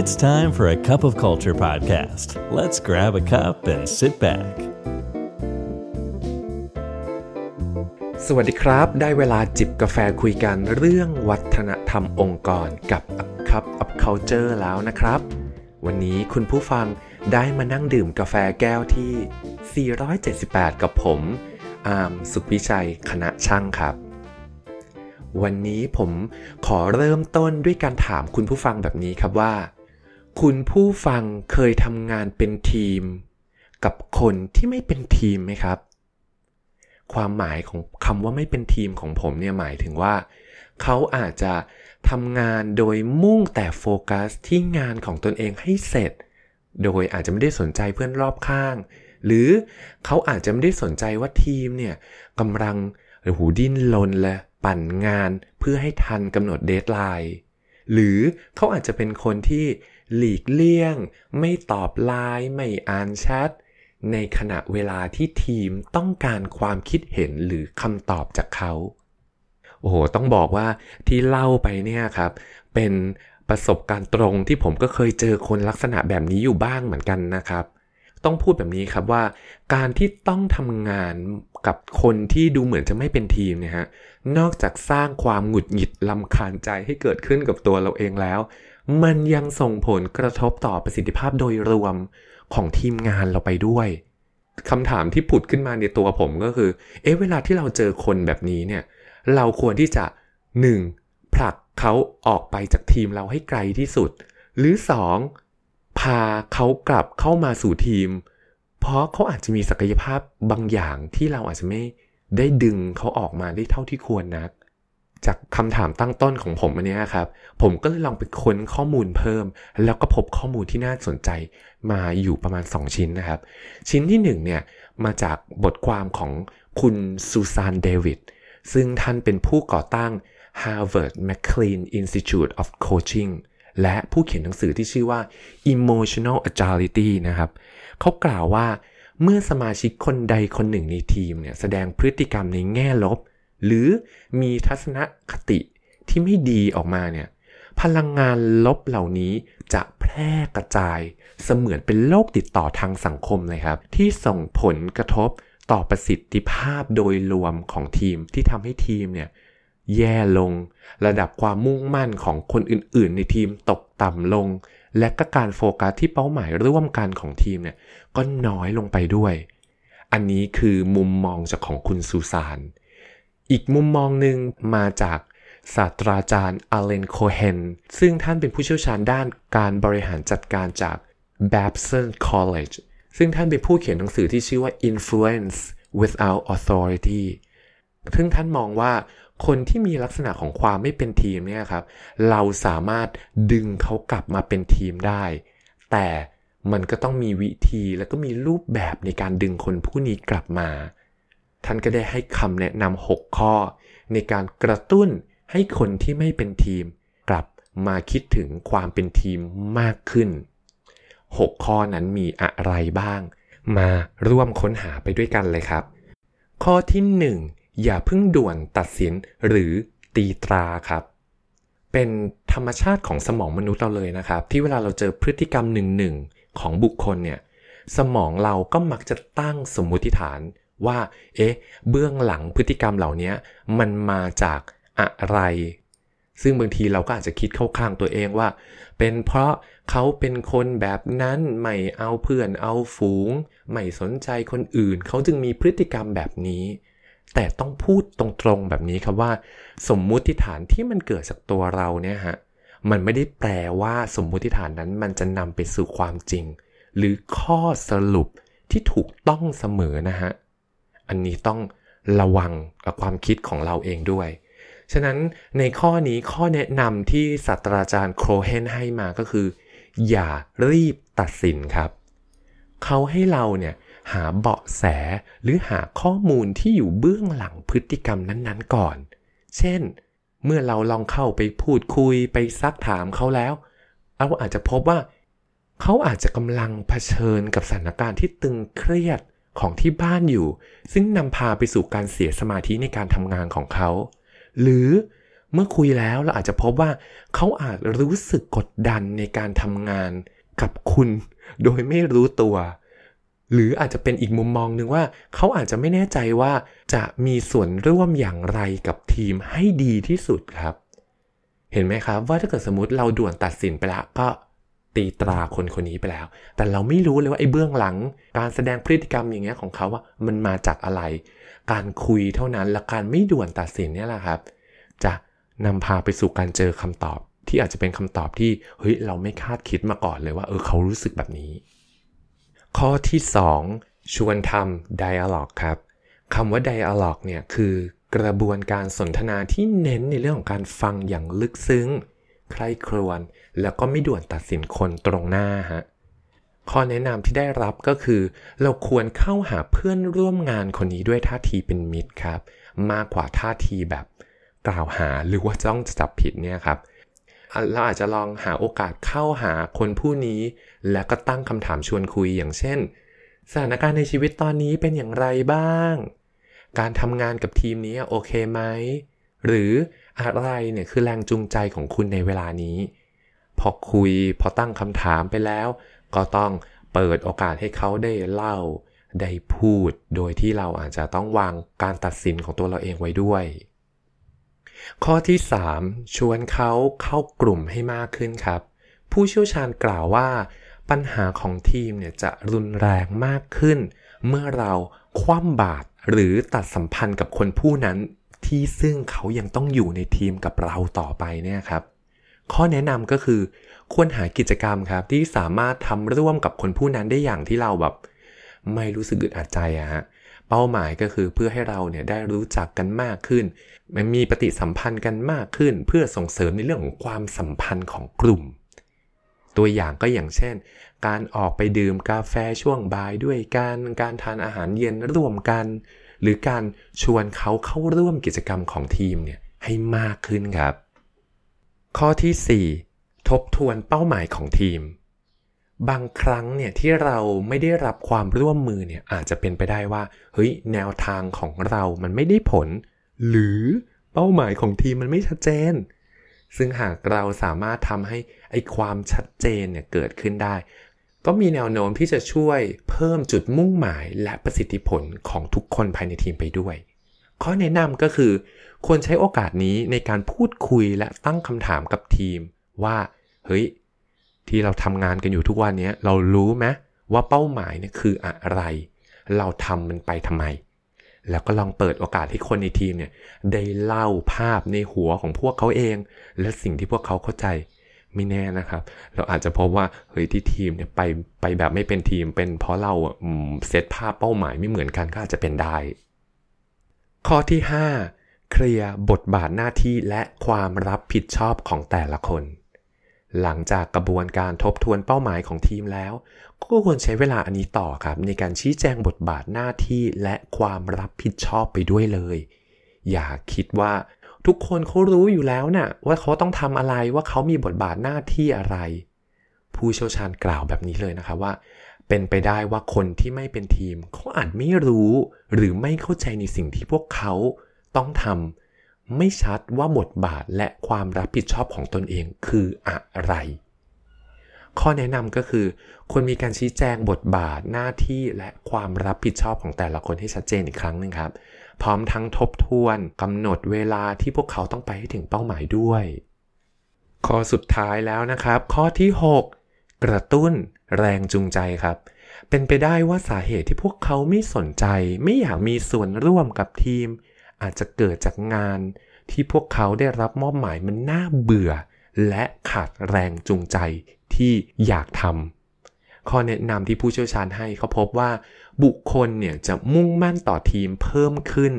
It's time for a cup of culture podcast. Let's grab a cup and sit back. สวัสดีครับ ได้เวลาจิบกาแฟคุยกันเรื่องวัฒนธรรมองค์กรกับ A Cup of Culture แล้วนะครับ วันนี้คุณผู้ฟังได้มานั่งดื่มกาแฟแก้วที่ 478 กับผม อาร์มสุขวิชัย คณะช่างครับ วันนี้ผมขอเริ่มต้นด้วยการถามคุณผู้ฟังแบบนี้ครับว่า คุณผู้ฟังเคยทำงานเป็นทีม กับคนที่ไม่เป็นทีมไหมครับ ความหมายของคำว่าไม่เป็นทีมของผมเนี่ยหมายถึงว่า เขาอาจจะทำงานโดยมุ่งแต่โฟกัสที่งานของตนเองให้เสร็จ โดยอาจจะไม่ได้สนใจเพื่อนรอบข้าง หรือเขาอาจจะไม่ได้สนใจว่าทีมเนี่ยกำลังสู้ดิ้นรนและปั่นงานเพื่อให้ทันกำหนด deadline หรือเขาอาจจะเป็นคนที่ หลีกเลี่ยง ไม่ตอบไลน์ไม่อ่านแชทในขณะเวลาที่ทีมต้องการความคิดเห็นหรือคำตอบจากเขา โอ้โห ต้องบอกว่าที่เล่าไปเนี่ยครับ เป็นประสบการณ์ตรงที่ผมก็เคยเจอคนลักษณะแบบนี้อยู่บ้างเหมือนกันนะครับ ต้องพูดแบบนี้ครับว่า การที่ต้องทำงานกับคนที่ดูเหมือนจะไม่เป็นทีมเนี่ยฮะ นอกจากสร้างความหงุดหงิดลำคาญใจให้เกิดขึ้นกับตัวเราเองแล้ว มันยังส่งผลกระทบต่อประสิทธิภาพโดยรวมของทีมงานเราไปด้วยคำถามที่ผุดขึ้นมาในตัวผมก็คือ เอ๊ะเวลาที่เราเจอคนแบบนี้เนี่ย เราควรที่จะ 1. ผลักเขาออกไปจากทีมเราให้ไกลที่สุด หรือ 2. พาเขากลับเข้ามาสู่ทีม เพราะเขาอาจจะมีศักยภาพบางอย่างที่เราอาจจะไม่ได้ดึงเขาออกมาได้เท่าที่ควรนัก จากคำถามตั้งต้นของผมอันนี้ครับ ผมก็เลยลองไปค้นข้อมูลเพิ่ม แล้วก็พบข้อมูลที่น่าสนใจมาอยู่ประมาณ 2 ชิ้นนะครับ ชิ้นที่1เนี่ยมาจากบทความของคุณซูซานเดวิดซึ่งท่านเป็นผู้ก่อตั้ง Harvard McLean Institute of Coaching และผู้เขียนหนังสือที่ชื่อว่า Emotional Agility นะครับ เขากล่าวว่าเมื่อสมาชิกคนใดคนหนึ่งในทีมเนี่ยแสดงพฤติกรรมในแง่ลบ หรือมีทัศนคติที่ไม่ดีออกมาเนี่ยพลังงานลบเหล่านี้จะแพร่กระจาย เสมือนเป็นโรคติดต่อทางสังคมเลยครับ ที่ส่งผลกระทบต่อประสิทธิภาพโดยรวมของทีมที่ทำให้ทีมเนี่ยแย่ลง ระดับความมุ่งมั่นของคนอื่นๆ ในทีมตกต่ำลง และก็การโฟกัสที่เป้าหมายร่วมกันของทีมเนี่ยก็น้อยลงไปด้วย อันนี้คือมุมมองจากของคุณซูซาน อีกมุมมองหนึ่งมาจากศาสตราจารย์อเลนโคเฮนซึ่งท่านเป็นผู้เชี่ยวชาญด้านการบริหารจัดการจาก Babson College ซึ่งท่านเป็นผู้เขียนหนังสือที่ชื่อว่า Influence Without Authority ซึ่งท่านมองว่าคนที่มีลักษณะของความไม่เป็นทีมเนี่ยครับ เราสามารถดึงเขากลับมาเป็นทีมได้ แต่มันก็ต้องมีวิธีและก็มีรูปแบบในการดึงคนผู้นี้กลับมา ท่านก็ได้ให้คำแนะนำ6ข้อ ในการกระตุ้นให้คนที่ไม่เป็นทีม กลับมาคิดถึงความเป็นทีมมากขึ้น 6 ข้อนั้นมีอะไรบ้าง มาร่วมค้นหาไปด้วยกันเลยครับ ข้อที่ 1 อย่าเพิ่งด่วนตัดสินหรือตีตราครับ เป็นธรรมชาติของสมองมนุษย์เราเลยนะครับ ที่เวลาเราเจอพฤติกรรมหนึ่งหนึ่งของบุคคลเนี่ยสมองเราก็มักจะตั้งสมมุติฐาน ว่า เอ๊ะ เบื้องหลังพฤติกรรมเหล่านี้มันมาจากอะไร ซึ่งบางทีเราก็อาจจะคิดเข้าข้างตัวเองว่า เป็นเพราะเขาเป็นคนแบบนั้น ไม่เอาเพื่อนเอาฝูง ไม่สนใจคนอื่น เขาจึงมีพฤติกรรมแบบนี้ แต่ต้องพูดตรงๆแบบนี้ครับว่า สมมุติฐานที่มันเกิดจากตัวเราเนี่ยฮะ มันไม่ได้แปลว่าสมมุติฐานนั้นมันจะนำไปสู่ความจริง หรือข้อสรุปที่ถูกต้องเสมอนะฮะ อันนี้ต้องระวังกับความคิดของเราเองด้วย ฉะนั้นในข้อนี้ข้อแนะนำที่ศาสตราจารย์โครเฮนให้มาก็คือ อย่ารีบตัดสินครับ เขาให้เราเนี่ยหาเบาะแสหรือหาข้อมูลที่อยู่เบื้องหลังพฤติกรรมนั้นๆก่อน เช่น เมื่อเราลองเข้าไปพูดคุยไปซักถามเขาแล้ว เราอาจจะพบว่า เขาอาจจะกำลังเผชิญกับสถานการณ์ที่ตึงเครียด ของที่บ้านอยู่ ซึ่งนำพาไปสู่การเสียสมาธิในการทำงานของเขา หรือเมื่อคุยแล้วเราอาจจะพบว่าเขาอาจรู้สึกกดดันในการทำงานกับคุณโดยไม่รู้ตัว หรืออาจจะเป็นอีกมุมมองหนึ่งว่า เขาอาจจะไม่แน่ใจว่าจะมีส่วนร่วมอย่างไรกับทีมให้ดีที่สุดครับ เห็นไหมครับว่าถ้าเกิดสมมติเราด่วนตัดสินไปแล้วก็ ตีตราคนคนนี้ไปแล้ว แต่เราไม่รู้เลยว่าไอ้เบื้องหลัง การแสดงพฤติกรรมอย่างเงี้ยของเขาว่ามันมาจากอะไร การคุยเท่านั้นและการไม่ด่วนตัดสินเนี่ยแหละครับ จะนำพาไปสู่การเจอคำตอบ ที่อาจจะเป็นคำตอบที่เฮ้ยเราไม่คาดคิดมาก่อนเลยว่าเออเขารู้สึกแบบนี้ ข้อที่ 2 ชวนทำ dialog ครับคำว่า dialog เนี่ยคือกระบวนการสนทนาที่เน้นในเรื่องของการฟังอย่างลึกซึ้ง ใคร่ครวญแล้วก็ไม่ด่วนตัดสินคนตรงหน้าฮะข้อแนะนำที่ได้รับก็คือ เราควรเข้าหาเพื่อนร่วมงานคนนี้ด้วยท่าทีเป็นมิตรครับ มากกว่าท่าทีแบบกล่าวหาหรือว่าจ้องจะจับผิดเนี่ยครับเราอาจจะลองหาโอกาสเข้าหาคนผู้นี้ แล้วก็ตั้งคำถามชวนคุยอย่างเช่น สถานการณ์ในชีวิตตอนนี้เป็นอย่างไรบ้าง การทำงานกับทีมนี้โอเคไหม หรือ อะไรเนี่ยคือแรงจูงใจของคุณในเวลานี้ พอคุยพอตั้งคำถามไปแล้ว ก็ต้องเปิดโอกาสให้เขาได้เล่า ได้พูด โดยที่เราอาจจะต้องวางการตัดสินของตัวเราเองไว้ด้วย ข้อที่ 3 ชวนเขาเข้ากลุ่มให้มากขึ้นครับ ผู้เชี่ยวชาญกล่าวว่าปัญหาของทีมเนี่ยจะรุนแรงมากขึ้น เมื่อเราคว่ำบาตรหรือตัดสัมพันธ์กับคนผู้นั้น ที่ซึ่งเขายังต้องอยู่ในทีมกับเราต่อไปเนี่ยครับ ข้อแนะนำก็คือควรหากิจกรรมครับที่สามารถทำร่วมกับคนผู้นั้นได้อย่างที่เราแบบ ไม่รู้สึกอึดอัดใจอะฮะเป้าหมายก็คือเพื่อให้เราเนี่ยได้รู้จักกันมากขึ้น มันมีปฏิสัมพันธ์กันมากขึ้น เพื่อส่งเสริมในเรื่องของความสัมพันธ์ของกลุ่ม ตัวอย่างก็อย่างเช่น การออกไปดื่มกาแฟช่วงบ่ายด้วยกัน การทานอาหารเย็นร่วมกัน หรือการชวนเขาเข้าร่วมกิจกรรมของทีมเนี่ยให้มากขึ้นครับ ข้อที่ 4 ทบทวนเป้าหมายของทีม บางครั้งเนี่ยที่เราไม่ได้รับความร่วมมือเนี่ยอาจจะเป็นไปได้ว่าเฮ้ยแนวทางของเรามันไม่ได้ผล หรือเป้าหมายของทีมมันไม่ชัดเจนซึ่งหากเราสามารถทำให้ไอ้ความชัดเจนเนี่ยเกิดขึ้นได้ ก็มีแนวโน้มที่จะช่วยเพิ่มจุดมุ่งหมายและประสิทธิผลของทุกคนภายในทีมไปด้วย ข้อแนะนำก็คือ ควรใช้โอกาสนี้ในการพูดคุยและตั้งคำถามกับทีม ว่าเฮ้ยที่เราทำงานกันอยู่ทุกวันนี้เรารู้ไหมว่าเป้าหมายเนี่ยคืออะไร เราทำมันไปทำไม แล้วก็ลองเปิดโอกาสให้คนในทีมเนี่ยได้เล่าภาพในหัวของพวกเขาเอง และสิ่งที่พวกเขาเข้าใจ ไม่แน่นะครับ เราอาจจะพบว่าเฮ้ยที่ทีมเนี่ยไปไปแบบไม่เป็นทีม เป็นเพราะเราเซตภาพเป้าหมายไม่เหมือนกันก็อาจจะเป็นได้ ข้อที่ 5 เคลียร์บทบาทหน้าที่และความรับผิดชอบของแต่ละคน หลังจากกระบวนการทบทวนเป้าหมายของทีมแล้ว ก็ควรใช้เวลาอันนี้ต่อครับ ในการชี้แจงบทบาทหน้าที่และความรับผิดชอบไปด้วยเลย อย่าคิดว่า ทุกคนเขารู้อยู่แล้วนะ่ะว่าเขาต้องทำอะไรว่าเขามีบทบาทหน้าที่อะไร ผู้เชี่ยวชาญกล่าวแบบนี้เลยนะครับว่า เป็นไปได้ว่าคนที่ไม่เป็นทีมเขาอาจไม่รู้หรือไม่เข้าใจในสิ่งที่พวกเขาต้องทำไม่ชัดว่าบทบาทและความรับผิดชอบของตนเองคืออะไร ข้อแนะนำก็คือควรมีการชี้แจงบทบาทหน้าที่และความรับผิดชอบของแต่ละคนให้ชัดเจนอีกครั้งหนึ่งครับ พร้อมทั้งทบทวนกำหนดเวลาที่พวกเขาต้องไปให้ถึงเป้าหมายด้วย ข้อสุดท้ายแล้วนะครับ ข้อที่ 6 กระตุ้นแรงจูงใจครับ เป็นไปได้ว่าสาเหตุที่พวกเขาไม่สนใจ ไม่อยากมีส่วนร่วมกับทีม อาจจะเกิดจากงานที่พวกเขาได้รับมอบหมายมันน่าเบื่อ และขาดแรงจูงใจที่อยากทำ ข้อแนะนำที่ผู้เชี่ยวชาญให้เขาพบว่า บุคคลเนี่ยจะมุ่งมั่นต่อทีมเพิ่มขึ้น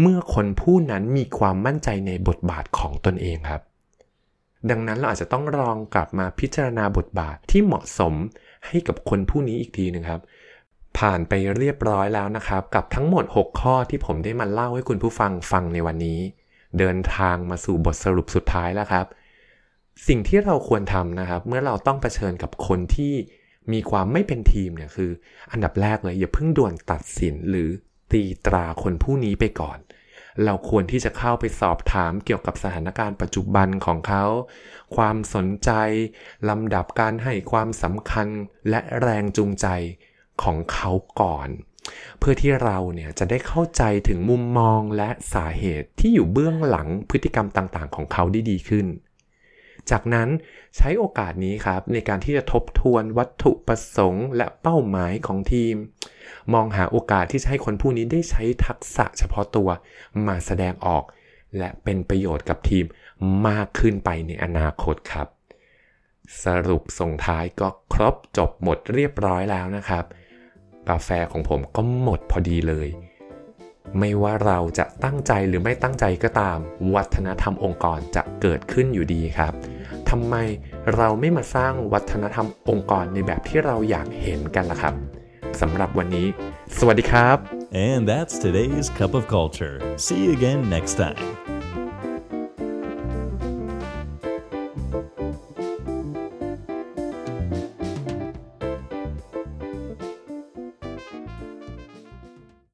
เมื่อคนผู้นั้นมีความมั่นใจในบทบาทของตนเองครับ ดังนั้นเราอาจจะต้องลองกลับมาพิจารณาบทบาทที่เหมาะสมให้กับคนผู้นี้อีกทีนึงครับ ผ่านไปเรียบร้อยแล้วนะครับ กับทั้งหมด 6 ข้อที่ผมได้มาเล่าให้คุณผู้ฟังฟังในวันนี้ เดินทางมาสู่บทสรุปสุดท้ายแล้วครับ สิ่งที่เราควรทำนะครับ เมื่อเราต้องเผชิญกับคนที่ มีความไม่เป็นทีมเนี่ยคือ อันดับแรกเลยอย่าเพิ่งด่วนตัดสินหรือตีตราคนผู้นี้ไปก่อน เราควรที่จะเข้าไปสอบถามเกี่ยวกับสถานการณ์ปัจจุบันของเขา ความสนใจ ลำดับการให้ความสำคัญและแรงจูงใจของเขาก่อน เพื่อที่เราเนี่ยจะได้เข้าใจถึงมุมมองและสาเหตุที่อยู่เบื้องหลังพฤติกรรมต่างๆ ของเขาได้ดีขึ้น จากนั้นใช้โอกาสนี้ครับในการที่จะทบทวนวัตถุประสงค์ และเป้าหมายของทีม มองหาโอกาสที่จะให้คนผู้นี้ได้ใช้ทักษะเฉพาะตัวมาแสดงออก และเป็นประโยชน์กับทีมมากขึ้นไปในอนาคตครับ สรุปส่งท้ายก็ครบจบหมดเรียบร้อยแล้วนะครับ กาแฟของผมก็หมดพอดีเลย ไม่ว่าเราจะตั้งใจหรือไม่ตั้งใจก็ตาม วัฒนธรรมองค์กรจะเกิดขึ้นอยู่ดีครับทำไมเราไม่มาสร้างวัฒนธรรมองค์กรในแบบที่เราอยากเห็นกันล่ะครับสำหรับวันนี้ สวัสดีครับ And that's today's Cup of Culture. See you again next time.